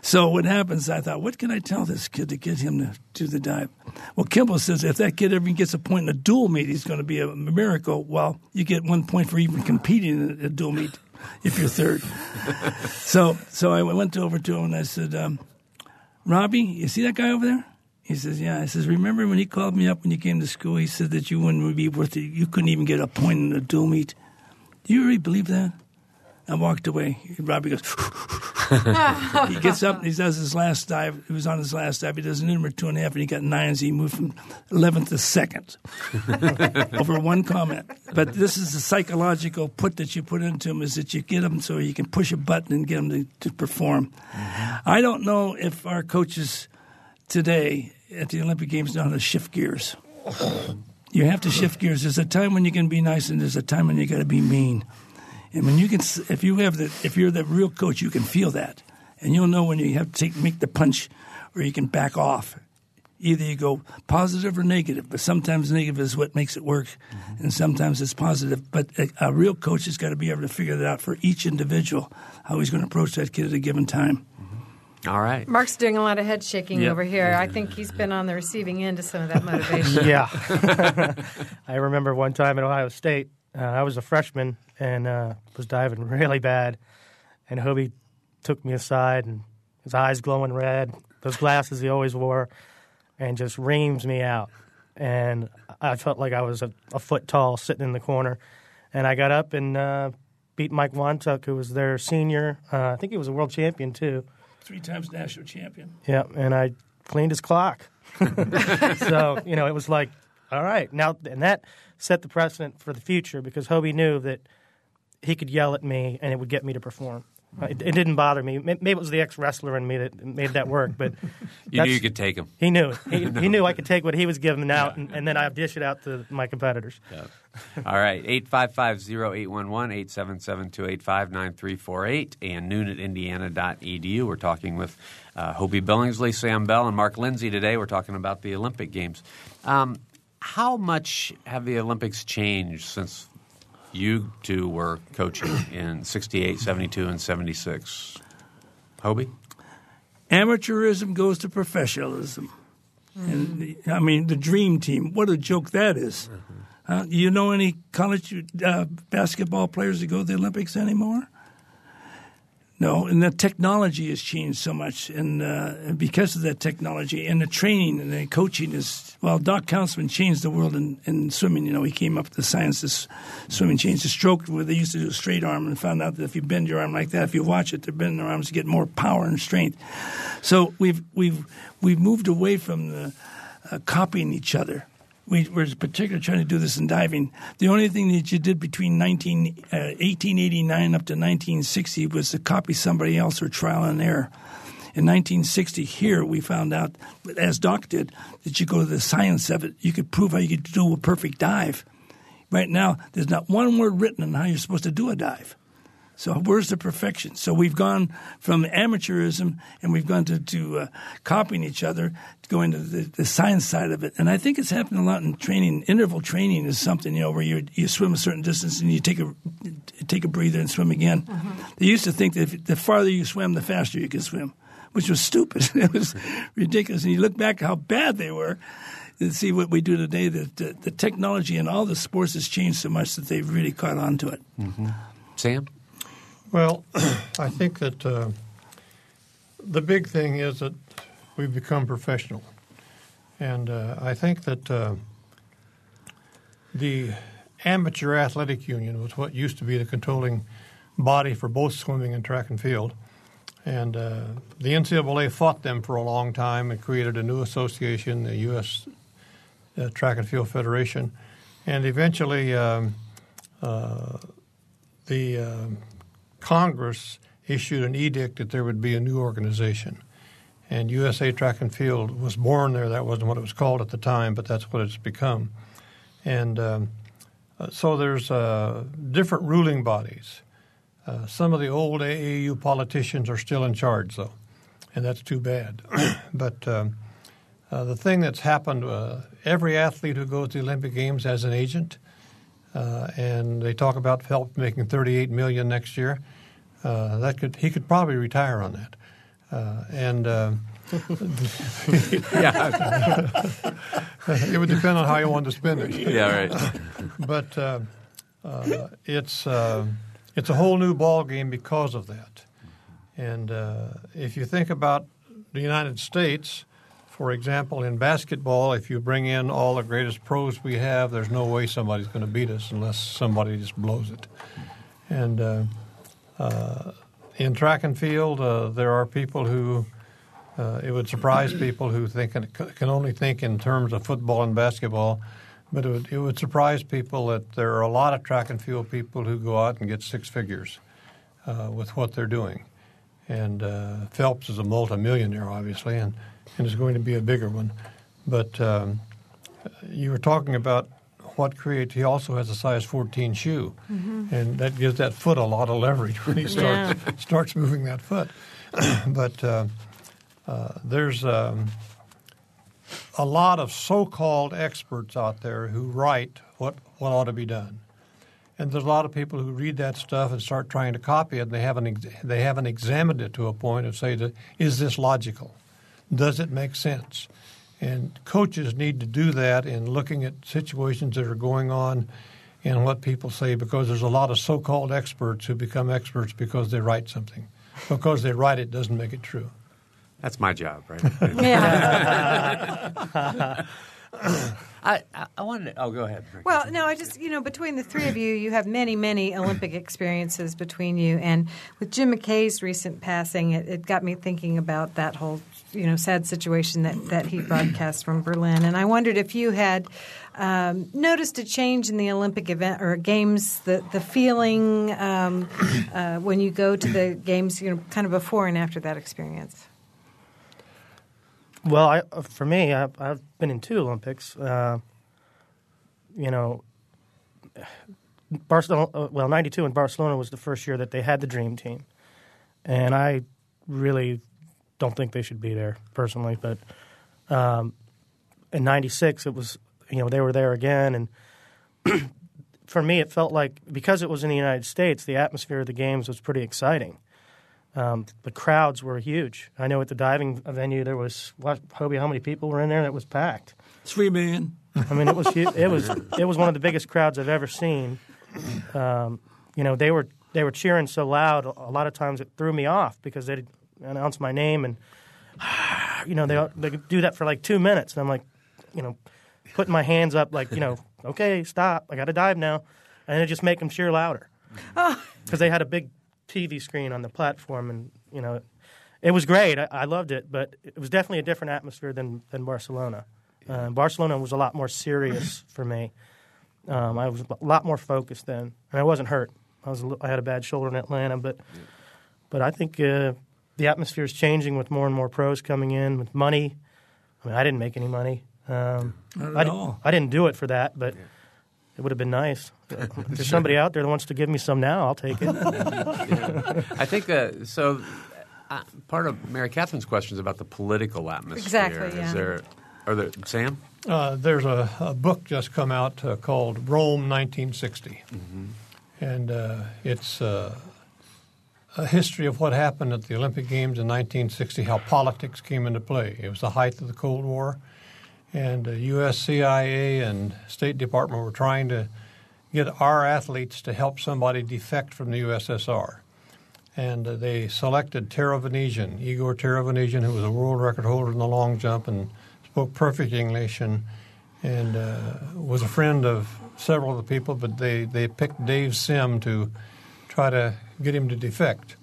S2: So what happens? I thought, what can I tell this kid to get him to do the dive? Well, Kimball says if that kid ever gets a point in a dual meet, he's going to be a miracle. Well, you get one point for even competing in a dual meet if you're third. so so I went over to him and I said, um, Robbie, you see that guy over there? He says, Yeah. I says, Remember when he called me up when you came to school? He said that you wouldn't be worth it. You couldn't even get a point in a dual meet. Do you really believe that? I walked away. Robbie goes, he gets up and he does his last dive. He was on his last dive. He does an number two and a half, and he got nines. He moved from 11th to second over one comment. But this is the psychological put that you put into him is that you get him so you can push a button and get him to, to perform. I don't know if our coaches today at the Olympic Games know how to shift gears. You have to shift gears. There's a time when you can be nice, and there's a time when you got to be mean. And when you can, if you have the, if you're the real coach, you can feel that, and you'll know when you have to take, make the punch, or you can back off. Either you go positive or negative, but sometimes negative is what makes it work, mm-hmm. and sometimes it's positive. But a, a real coach has got to be able to figure that out for each individual, how he's going to approach that kid at a given time. Mm-hmm.
S1: All right.
S3: Mark's doing a lot of head shaking
S1: Yep.
S3: over here. I think he's been on the receiving end of some of that motivation.
S5: yeah. I remember one time at Ohio State, uh, I was a freshman and uh, was diving really bad. And Hobie took me aside and his eyes glowing red, those glasses he always wore, and just reams me out. And I felt like I was a, a foot tall sitting in the corner. And I got up and uh, beat Mike Wantuck, who was their senior. Uh, I think he was a world champion, too.
S2: Three times national champion.
S5: Yeah, and I cleaned his clock. so you know, it was like, all right, now, and that set the precedent for the future because Hobie knew that he could yell at me and it would get me to perform. It, it didn't bother me. Maybe it was the ex wrestler in me that made that work, but
S1: You knew you could take him.
S5: He knew. He, he knew I could take what he was giving out, and, and then I dish it out to my competitors.
S1: All right, 855-0811, 877-285-9348, and noon at indiana.edu. We're talking with uh, Hobie Billingsley, Sam Bell, and Mark Lenzi today. We're talking about the Olympic Games. Um, how much have the Olympics changed since you two were coaching in 68, 72, and 76? Hobie?
S2: Amateurism goes to professionalism. And the, I mean, the dream team. What a joke that is. Uh, you know any college uh, basketball players that go to the Olympics anymore? No, and the technology has changed so much, and, uh, because of that technology and the training and the coaching is well. Doc Counsilman changed the world in, in swimming. You know, he came up with the science of swimming, changed the stroke where they used to do a straight arm, and found out that if you bend your arm like that, if you watch it, they're bending their arms to get more power and strength. So we've we've we've moved away from the uh, copying each other. We were particularly trying to do this in diving. The only thing that you did between 19, uh, 1889 up to 1960 was to copy somebody else or trial and error. In 1960, here we found out, as Doc did, that you go to the science of it. You could prove how you could do a perfect dive. Right now, there's not one word written on how you're supposed to do a dive. So where's the perfection? So we've gone from amateurism and we've gone to, to uh, copying each other, to going to the, the science side of it. And I think it's happening a lot in training. Interval training is something you know where you you swim a certain distance and you take a take a breather and swim again. They used to think that if, the farther you swim, the faster you could swim, which was stupid. it was ridiculous. And you look back at how bad they were. And see what we do today. That the, the technology in all the sports has changed so much that they've really caught on to it.
S1: Sam?
S4: Well, I think that uh, the big thing is that we've become professional. And uh, I think that uh, the Amateur Athletic Union was what used to be the controlling body for both swimming and track and field. And uh, the NCAA fought them for a long time and created a new association, the U.S. Uh, track and Field Federation. And eventually, um, uh, the um Congress issued an edict that there would be a new organization. And USA Track and Field was born there. That wasn't what it was called at the time, but that's what it's become. And um, uh, so there's uh, different ruling bodies. Uh, some of the old AAU politicians are still in charge, though, and that's too bad. but um, uh, the thing that's happened uh, every athlete who goes to the Olympic Games has an agent. Uh, and they talk about Phelps making 38 million next year. Uh, that could he could probably retire on that. Uh, and uh, it would depend on how you want to spend it.
S1: Yeah, right.
S4: but uh, uh, it's uh, it's a whole new ball game because of that. And uh, if you think about the United States, for example, in basketball, if you bring in all the greatest pros we have, there's no way somebody's going to beat us unless somebody just blows it. And in track and field, uh, there are people who uh, it would surprise people who think can only think in terms of football and basketball. But it would, it would surprise people that there are a lot of track and field people who go out and get six figures uh, with what they're doing. And uh, Phelps is a multimillionaire, obviously, and, and is going to be a bigger one. But um, you were talking about what creates. He also has a size 14 shoe, mm-hmm. and that gives that foot a lot of leverage when he starts yeah. starts moving that foot. but uh, uh, there's um, a lot of so-called experts out there who write what what ought to be done, and there's a lot of people who read that stuff and start trying to copy it. And they haven't ex- they haven't examined it to a point of say, that, is this logical? Does it make sense? And coaches need to do that in looking at situations that are going on and what people say because there's a lot of so-called experts who become experts because they write something. Because they write it doesn't make it true.
S1: That's my job, right?
S3: yeah.
S1: I, I wanted to, oh, go ahead.
S3: Well, no, I just, you know, between the three of you, you have many, many Olympic experiences between you. And with Jim McKay's recent passing, it, it got me thinking about that whole, you know, sad situation that, that he broadcast from Berlin. And I wondered if you had um, noticed a change in the Olympic event or games, the, the feeling um, uh, when you go to the games, you know, kind of before and after that experience.
S5: Well, I, uh, for me, I, I've, been in two Olympics. Uh, you know, Barcelona. Uh, well, '92 in Barcelona was the first year that they had the dream team, and I really don't think they should be there personally. But um, in '96, it was you know they were there again, and for me, it felt like because it was in the United States, the atmosphere of the games was pretty exciting. Um, the crowds were huge. I know at the diving venue there was what, Hobie, how many people were in there? That was packed.
S2: Three million.
S5: I mean, it was it was it was one of the biggest crowds I've ever seen. Um, you know, they were they were cheering so loud. A lot of times it threw me off because they'd announce my name and you know they they do that for like two minutes, and I'm like, you know, putting my hands up like you know, okay, stop, I got to dive now, and it just make them cheer louder because they had a big TV screen on the platform, and you know, it was great. I, I loved it, but it was definitely a different atmosphere than than Barcelona. Uh, Barcelona was a lot more serious for me. Um, I was a lot more focused then, and I wasn't hurt. I was I had a bad shoulder in Atlanta, but but I think uh, the atmosphere is changing with more and more pros coming in with money. I mean, I didn't make any money. Um,
S2: Not at
S5: I,
S2: all.
S5: I didn't do it for that, but. Yeah it would have been nice. if there's somebody out there that wants to give me some now, I'll take it.
S1: yeah. I think uh, so. Uh, part of Mary Catherine's question is about the political atmosphere.
S3: Exactly. Yeah.
S1: Is there, are there, Sam?
S4: Uh, there's a, a, book just come out uh, called Rome 1960, mm-hmm. and uh, it's uh, a history of what happened at the Olympic Games in 1960, how politics came into play. It was the height of the Cold War and the U.S. CIA and State Department were trying to get our athletes to help somebody defect from the USSR. And uh, they selected Ter-Ovanesyan, Igor Ter-Ovanesyan, who was a world record holder in the long jump and spoke perfect English and and uh, was a friend of several of the people, but they, they picked Dave Sim to try to get him to defect.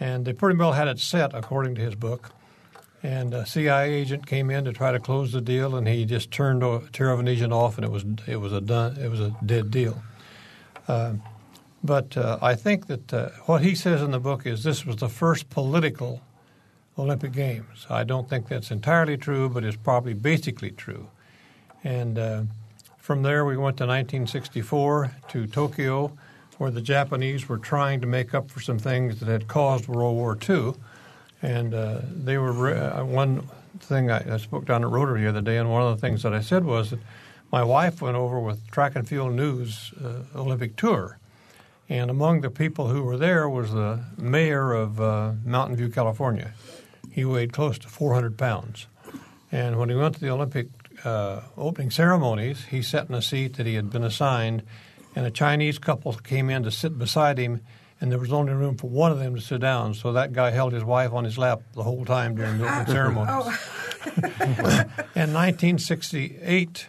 S4: And they pretty well had it set, according to his book. And a CIA agent came in to try to close the deal, and he just turned Ter-Ovanesyan off, and it was it was a done it was a dead deal. Uh, but uh, I think that uh, what he says in the book is this was the first political Olympic Games. I don't think that's entirely true, but it's probably basically true. And uh, from there, we went to 1964 to Tokyo, where the Japanese were trying to make up for some things that had caused World War II and uh, they were uh, one thing I, I, spoke down at Rotary the other day, and one of the things that I said was that my wife went over with Track and Field News uh, Olympic Tour, and among the people who were there was the mayor of uh, Mountain View, California. He weighed close to 400 pounds, and when he went to the Olympic uh, opening ceremonies, he sat in a seat that he had been assigned, and a Chinese couple came in to sit beside him and there was only room for one of them to sit down. So that guy held his wife on his lap the whole time during the opening ceremonies.
S3: Oh.
S4: in 1968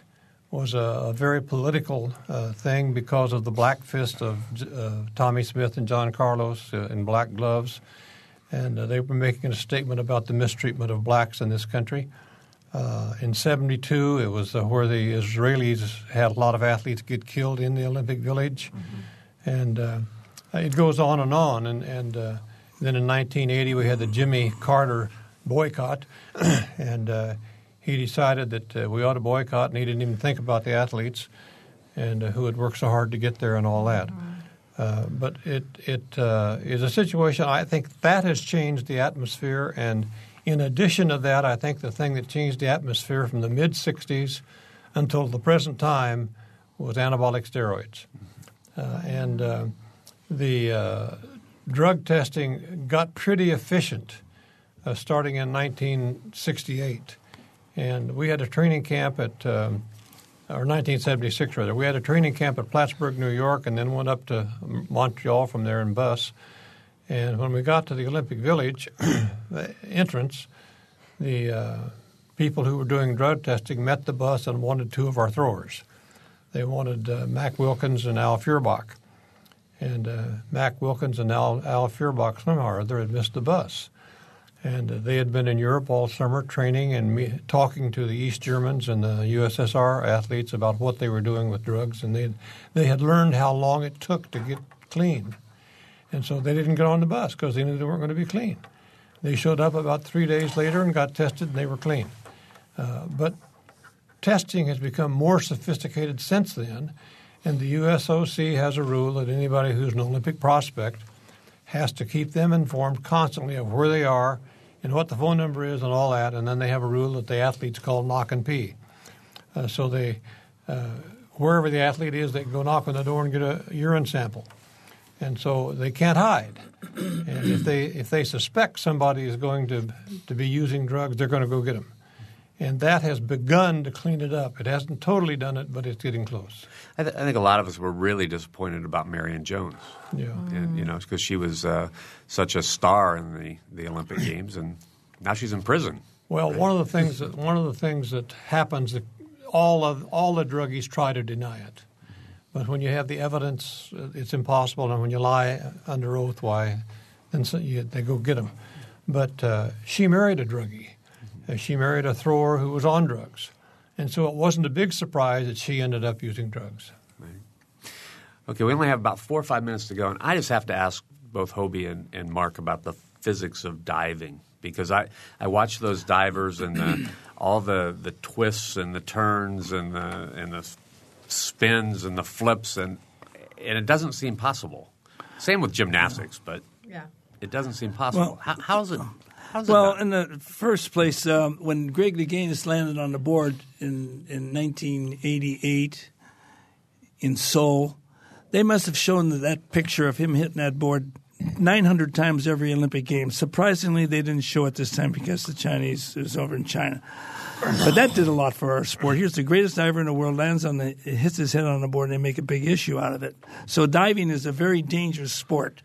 S4: was a, a very political uh, thing because of the black fist of uh, Tommie Smith and John Carlos uh, in black gloves. And uh, they were making a statement about the mistreatment of blacks in this country. Uh, in 72, it was uh, where the Israelis had a lot of athletes get killed in the Olympic Village. And uh, it goes on and on. And, and uh, then in 1980, we had the Jimmy Carter boycott. and uh, he decided that uh, we ought to boycott, and he didn't even think about the athletes and uh, who had worked so hard to get there and all that. Uh, but it it uh, is a situation. I think that has changed the atmosphere, and in addition to that, I think the thing that changed the atmosphere from the mid '60s until the present time was anabolic steroids, uh, and uh, the uh, drug testing got pretty efficient uh, starting in 1968, and we had a training camp at. Um, or 1976 rather. We had a training camp at Plattsburgh, New York, and then went up to Montreal from there in bus. And when we got to the Olympic Village the entrance, the uh, people who were doing drug testing met the bus and wanted two of our throwers. They wanted uh, Mac Wilkins and Al Feuerbach. And uh, Mac Wilkins and Al, Al Feuerbach somehow or had missed the bus. And uh, they had been in Europe all summer training and me, talking to the East Germans and the USSR athletes about what they were doing with drugs. And they they had learned how long it took to get clean. And so they didn't get on the bus because they knew they weren't going to be clean. They showed up about three days later and got tested, and they were clean. Uh, but testing has become more sophisticated since then, and the USOC has a rule that anybody who's an Olympic prospect has to keep them informed constantly of where they are and what the phone number is and all that. And then they have a rule that the athletes call knock and pee. Uh, so they, uh, wherever the athlete is, they can go knock on the door and get a urine sample. And so they can't hide. And if they if they suspect somebody is going to to be using drugs, they're going to go get them. And that has begun to clean it up. It hasn't totally done it, but it's getting close.
S1: I, th- I think a lot of us were really disappointed about Marion Jones.
S4: Yeah.
S1: And, you know, because she was uh, such a star in the, the Olympic Games, and now she's in prison.
S4: Well, one of the things that one of the things that happens, that all of all the druggies try to deny it, but when you have the evidence, uh, it's impossible. And when you lie under oath, why, then so you, they go get them. But uh, she married a druggie. Uh, she married a thrower who was on drugs, and so it wasn't a big surprise that she ended up using drugs.
S1: Okay, we only have about four or five minutes to go, and I just have to ask both Hobie and, and Mark about the physics of diving because I, I watch those divers and the, all the, the twists and the turns and the and the spins and the flips and and it doesn't seem possible. Same with gymnastics, but
S3: Yeah.
S1: it doesn't seem possible.
S2: Well-
S1: how, how's it? How's
S2: Well,
S1: it
S2: in the first place, um, when Greg Louganis landed on the board in, in 1988 in Seoul, they must have shown that, that picture of him hitting that board 900 times every Olympic game. Surprisingly, they didn't show it this time because the Chinese it was over in China. But that did a lot for our sport. Here's the greatest diver in the world lands on the hits his head on the board, and they make a big issue out of it. So diving is a very dangerous sport.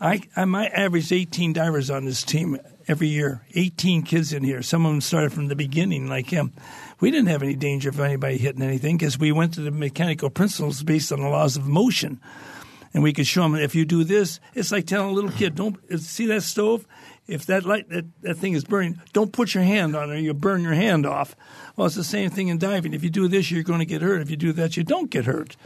S2: I, I might average 18 divers on this team every year. 18 kids in here. Some of them started from the beginning, like him. We didn't have any danger of anybody hitting anything because we went to the mechanical principles based on the laws of motion. And we could show them if you do this, it's like telling a little kid, "Don't see that stove. If that light that, that thing is burning, don't put your hand on it. You'll burn your hand off." Well, it's the same thing in diving. If you do this, you're going to get hurt. If you do that, you don't get hurt.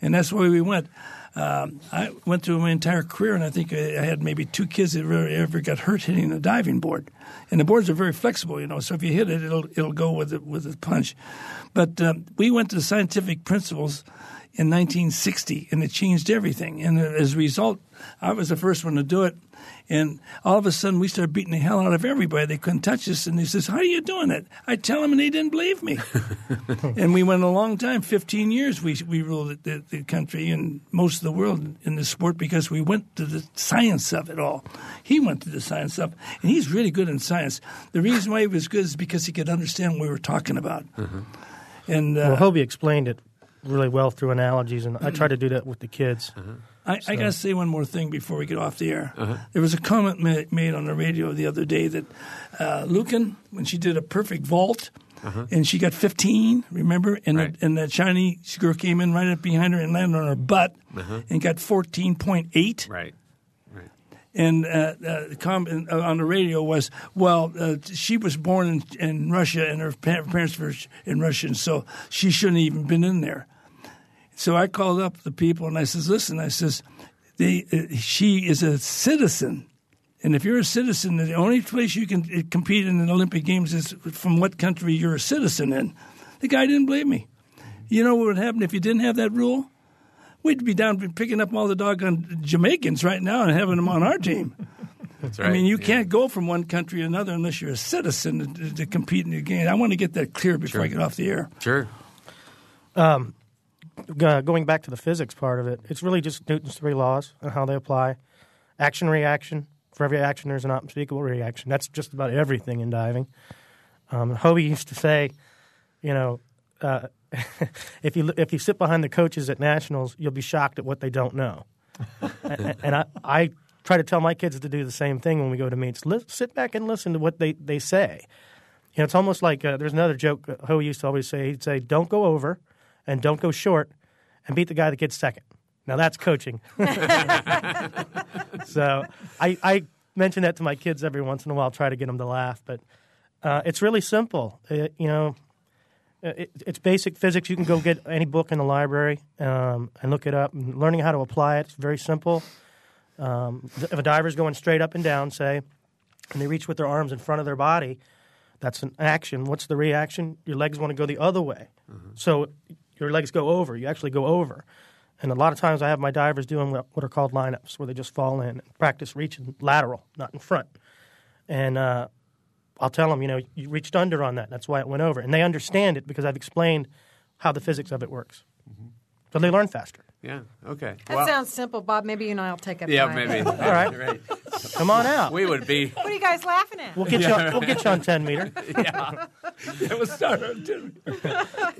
S2: And that's why we went. Um, I went through my entire career, and I think I had maybe two kids that ever, ever got hurt hitting a diving board. And the boards are very flexible, you know. So if you hit it, it'll it'll go with it with a punch. But um, we went to scientific principles in 1960, and it changed everything. And as a result, I was the first one to do it. And all of a sudden, we started beating the hell out of everybody. They couldn't touch us. And they says, "How are you doing it?" I tell them, and they didn't believe me. and we went a long time, 15 years. We we ruled the, the country and most of the world in this sport because we went to the science of it all. He went to the science of, and he's really good in science. The reason why he was good is because he could understand what we were talking about. And uh,
S5: Well, Hobie explained it really well through analogies, and I try to do that with the kids. Uh-huh.
S2: I, I got to say one more thing before we get off the air. Uh-huh. There was a comment ma- made on the radio the other day that uh, Liukin, when she did a perfect vault, uh-huh. and she got 15. Remember, and
S1: Right.
S2: the, and the Chinese girl came in right up behind her and landed on her butt and got 14.8
S1: Right.
S2: And uh, uh, the com- uh, on the radio was, well, uh, she was born in, in Russia and her pa- parents were in Russia, and so she shouldn't have even been in there. So I called up the people and I says, listen, I says, they, uh, she is a citizen. And if you're a citizen, the only place you can uh, compete in the Olympic Games is from what country you're a citizen in. The guy didn't believe me. You know what would happen if you didn't have that rule? We'd be down picking up all the doggone Jamaicans right now and having them on our team.
S1: That's right.
S2: I mean, you
S1: Yeah.
S2: can't go from one country to another unless you're a citizen to, to compete in the game. I want to get that clear before I get off the air.
S1: Sure.
S5: uh, going back to the physics part of it, it's really just Newton's three laws and how they apply. Action, reaction. For every action, there's an unspeakable reaction. That's just about everything in diving. Um, Hobie used to say, you know, uh, if you if you sit behind the coaches at nationals, you'll be shocked at what they don't know. and I, I try to tell my kids to do the same thing when we go to meets. Li- sit back and listen to what they, they say. You know, it's almost like uh, there's another joke Ho used to always say. He'd say, "Don't go over, and don't go short, and beat the guy that gets second. Now that's coaching. so I, I mention that to my kids every once in a while, try to get them to laugh. But uh, it's really simple. It, you know, it, it's basic physics. You can go get any book in the library um, and look it up. And learning how to apply it, it's very simple. Um, if a diver's going straight up and down, say, and they reach with their arms in front of their body, that's an action. What's the reaction? Your legs want to go the other way. So your legs go over. You actually go over. And a lot of times I have my divers doing what what are called lineups, where they just fall in and practice reaching lateral, not in front. And uh, I'll tell them, you know, you reached under on that. That's why it went over. And they understand it because I've explained how the physics of it works. So they learn faster.
S1: Yeah. Okay.
S3: That
S1: Well,
S3: sounds simple, Bob. Maybe you and I will take up.
S1: Yeah,
S3: mine.
S1: maybe.
S5: All right.
S1: right.
S5: Come on out.
S1: We would be.
S3: What are you guys laughing at?
S5: We'll get you. On, we'll get you on ten meter. Yeah.
S2: It was started.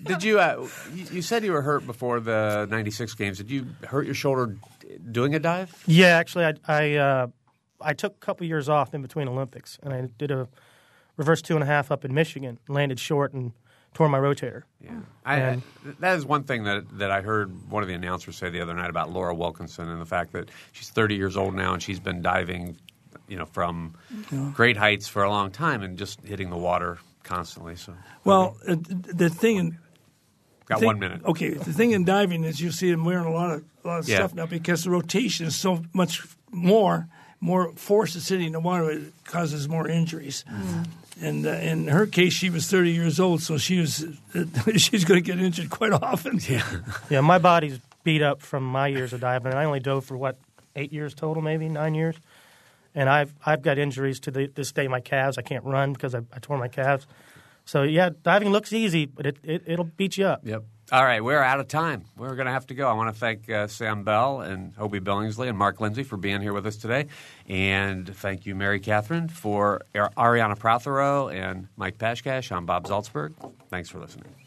S1: Did you, uh, you? You said you were hurt before the '96 games. Did you hurt your shoulder doing a dive?
S5: Yeah, actually, I I, uh, I took a couple years off in between Olympics, and I did a reverse two and a half up in Michigan. Landed short and tore my rotator.
S1: Yeah, I,
S5: And-
S1: that is one thing that that I heard one of the announcers say the other night about Laura Wilkinson and the fact that she's 30 years old now and she's been diving, you know, from great heights for a long time and just hitting the water constantly. So,
S2: Well, uh, the thing in
S1: got
S2: thing-
S1: one minute.
S2: Okay, the thing in diving is you see them wearing a lot of a lot of
S1: Yeah.
S2: stuff now because the rotation is so much more. More force is hitting the water it causes more injuries. And uh, in her case, she was 30 years old, so she was she's going to get injured quite often. Yeah.
S5: Yeah, my body's beat up from my years of diving. I only dove for what eight years total, maybe nine years, and I've I've got injuries to the, this day. My calves, I can't run because I, I tore my calves. So yeah, diving looks easy, but it, it it'll beat you up.
S1: Yep. All right, we're out of time. We're going to have to go. I want to thank uh, Sam Bell and Hobie Billingsley and Mark Lenzi for being here with us today. And thank you, Mary Catherine, for Ariana Prothero and Mike Pashkash. I'm Bob Zaltsberg. Thanks for listening.